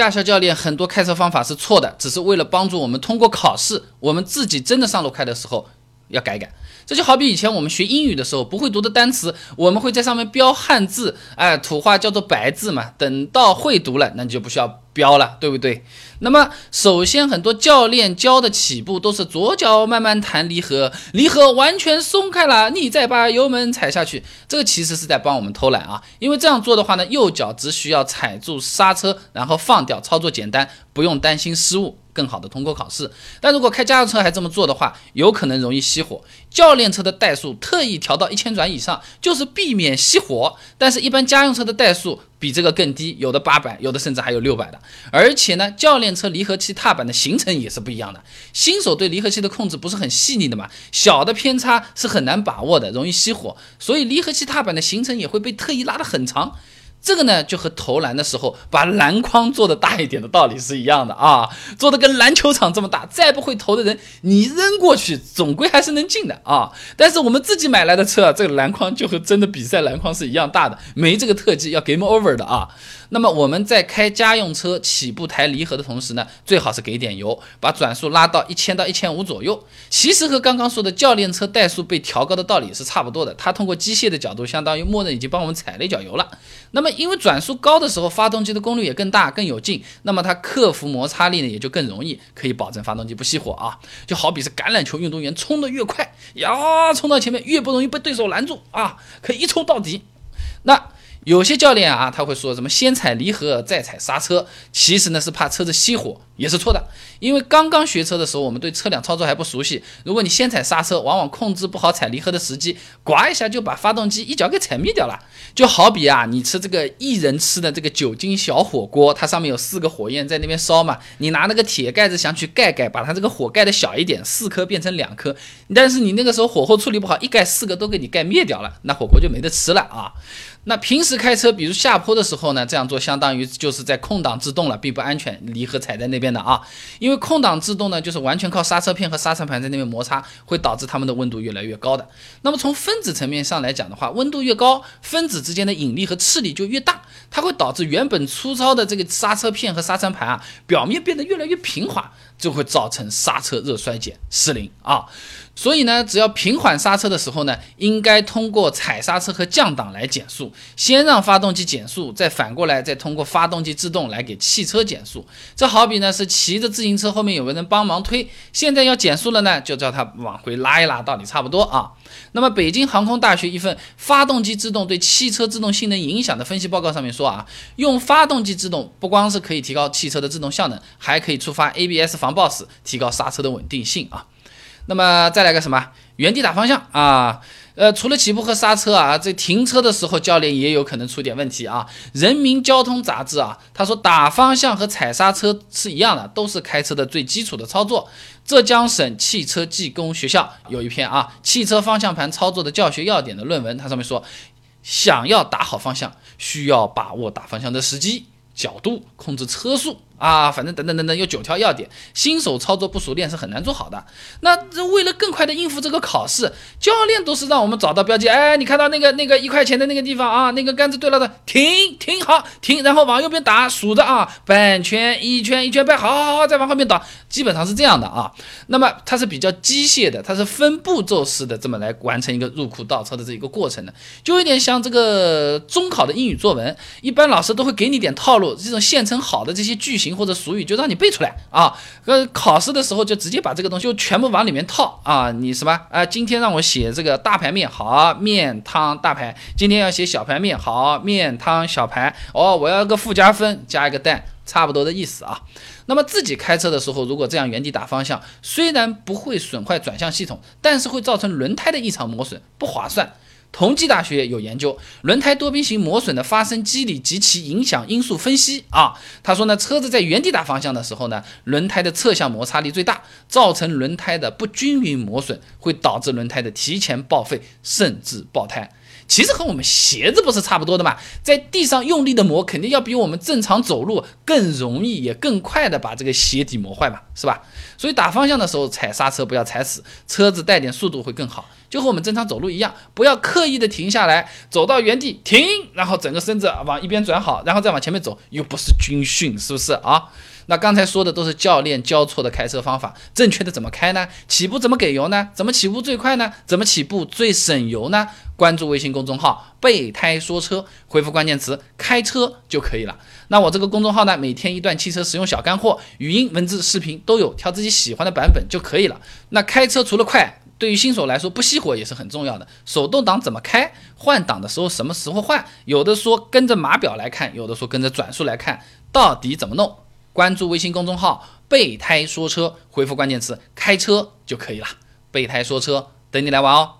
驾校教练很多开车方法是错的，只是为了帮助我们通过考试。我们自己真的上路开的时候要改改。这就好比以前我们学英语的时候，不会读的单词，我们会在上面标汉字，哎，土话叫做白字嘛。等到会读了，那你就不需要标了，对不对？那么，首先很多教练教的起步都是左脚慢慢弹离合，离合完全松开了，你再把油门踩下去。这个其实是在帮我们偷懒啊，因为这样做的话呢，右脚只需要踩住刹车，然后放掉，操作简单，不用担心失误。更好的通过考试，但如果开家用车还这么做的话，有可能容易熄火。教练车的怠速特意调到一千转以上，就是避免熄火。但是，一般家用车的怠速比这个更低，有的八百，有的甚至还有六百的。而且呢，教练车离合器踏板的行程也是不一样的。新手对离合器的控制不是很细腻的嘛，小的偏差是很难把握的，容易熄火。所以，离合器踏板的行程也会被特意拉得很长。这个呢，就和投篮的时候把篮筐做的大一点的道理是一样的啊，做的跟篮球场这么大，再不会投的人，你扔过去总归还是能进的啊。但是我们自己买来的车，这个篮筐就和真的比赛篮筐是一样大的，没这个特技要 game over 的啊。那么我们在开家用车起步抬离合的同时呢，最好是给点油，把转速拉到一千到一千五左右。其实和刚刚说的教练车怠速被调高的道理是差不多的，它通过机械的角度，相当于默认已经帮我们踩了一脚油了。那么因为转速高的时候，发动机的功率也更大更有劲，那么它克服摩擦力呢也就更容易，可以保证发动机不熄火啊。就好比是橄榄球运动员冲得越快呀，冲到前面越不容易被对手拦住啊，可以一冲到底。那。有些教练啊，他会说什么先踩离合再踩刹车，其实呢是怕车子熄火，也是错的。因为刚刚学车的时候，我们对车辆操作还不熟悉，如果你先踩刹车，往往控制不好踩离合的时机，呱一下就把发动机一脚给踩灭掉了。就好比啊，你吃这个一人吃的这个酒精小火锅，它上面有四个火焰在那边烧嘛，你拿那个铁盖子想去盖盖，把它这个火盖的小一点，四颗变成两颗，但是你那个时候火候处理不好，一盖四个都给你盖灭掉了，那火锅就没得吃了啊。那平时开车，比如下坡的时候呢，这样做相当于就是在空挡制动了，并不安全。离合踩在那边的啊，因为空挡制动呢，就是完全靠刹车片和刹车盘在那边摩擦，会导致它们的温度越来越高的。那么从分子层面上来讲的话，温度越高，分子之间的引力和斥力就越大，它会导致原本粗糙的这个刹车片和刹车盘啊，表面变得越来越平滑，就会造成刹车热衰减失灵啊。所以呢，只要平缓刹车的时候呢，应该通过踩刹车和降档来减速。先让发动机减速，再反过来再通过发动机制动来给汽车减速。这好比呢是骑着自行车后面有个人帮忙推，现在要减速了呢，就叫他往回拉一拉，道理差不多啊。那么北京航空大学一份发动机制动对汽车制动性能影响的分析报告上面说啊，用发动机制动不光是可以提高汽车的制动效能，还可以触发 ABS 防抱死，提高刹车的稳定性啊。那么再来个什么？原地打方向啊？呃，除了起步和刹车啊，这停车的时候教练也有可能出点问题啊。人民交通杂志啊，他说打方向和踩刹车是一样的，都是开车的最基础的操作。浙江省汽车技工学校有一篇啊，汽车方向盘操作的教学要点的论文，它上面说，想要打好方向，需要把握打方向的时机、角度，控制车速。啊，反正等等等等，有九条要点，新手操作不熟练是很难做好的。那这为了更快的应付这个考试，教练都是让我们找到标记，哎，你看到那个那个一块钱的那个地方啊，那个杆子对了的，停停好停，然后往右边打，数着啊，半圈一圈一圈半，好好好，再往后面倒，基本上是这样的啊。那么它是比较机械的，它是分步骤式的这么来完成一个入库倒车的这一个过程的，就有点像这个中考的英语作文，一般老师都会给你点套路，这种现成好的这些句型。或者俗语就让你背出来啊！呃，考试的时候就直接把这个东西就全部往里面套啊！你什么啊？今天让我写这个大排面，好面汤大排；今天要写小排面，好面汤小排。哦，我要个附加分，加一个蛋，差不多的意思啊。那么自己开车的时候，如果这样原地打方向，虽然不会损坏转向系统，但是会造成轮胎的异常磨损，不划算。同济大学有研究轮胎多边形磨损的发生机理及其影响因素分析啊，他说呢，车子在原地打方向的时候呢，轮胎的侧向摩擦力最大，造成轮胎的不均匀磨损，会导致轮胎的提前报废甚至爆胎。其实和我们鞋子不是差不多的嘛，在地上用力的磨，肯定要比我们正常走路更容易，也更快的把这个鞋底磨坏嘛，是吧？所以打方向的时候踩刹车不要踩死，车子带点速度会更好，就和我们正常走路一样，不要刻意的停下来，走到原地停，然后整个身子往一边转好，然后再往前面走，又不是军训，是不是啊？那刚才说的都是教练教错的开车方法，正确的怎么开呢？起步怎么给油呢？怎么起步最快呢？怎么起步最省油呢？关注微信公众号“备胎说车”，回复关键词“开车”就可以了。那我这个公众号呢，每天一段汽车实用小干货，语音、文字、视频都有，挑自己喜欢的版本就可以了。那开车除了快，对于新手来说不熄火也是很重要的。手动挡怎么开？换挡的时候什么时候换？有的说跟着码表来看，有的说跟着转速来看，到底怎么弄？关注微信公众号“备胎说车”，回复关键词“开车”就可以了。备胎说车，等你来玩哦。